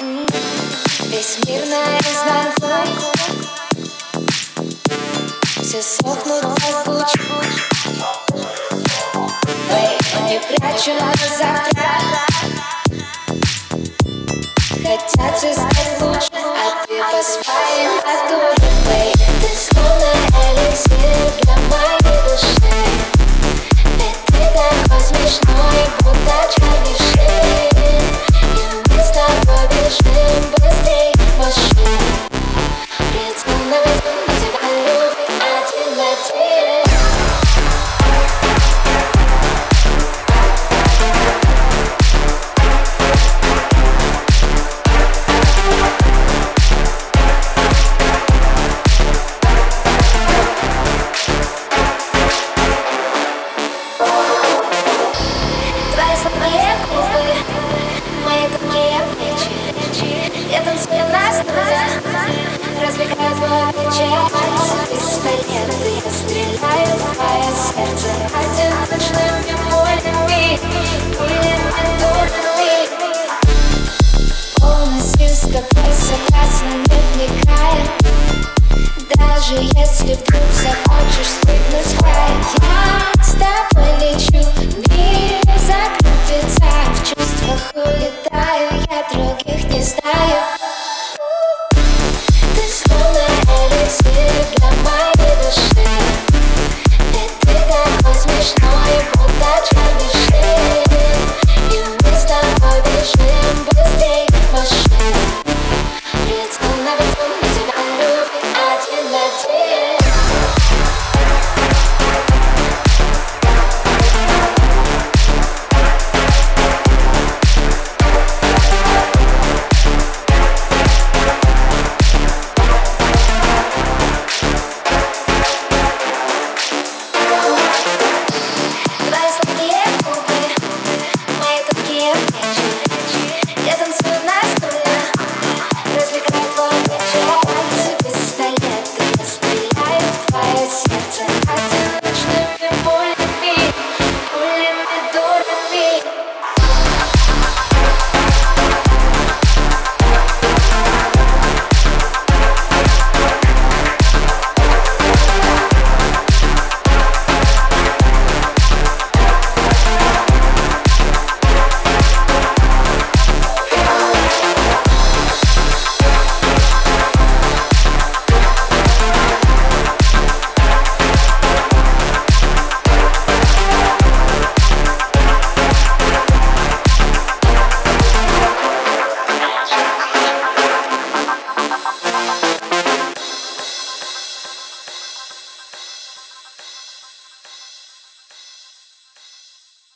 Весь мир наизнанку Все сохнут как луч Не прячу на завтра Хотят все стать лучше А ты по своим натурам Слабые губы, мои тонкие плечи Я танцую на струне, развлекаю твой вечер Пистолеты, я стреляю в твое сердце Одиночными пулями, пулями дурными Полностью не вникая Даже если вдруг good.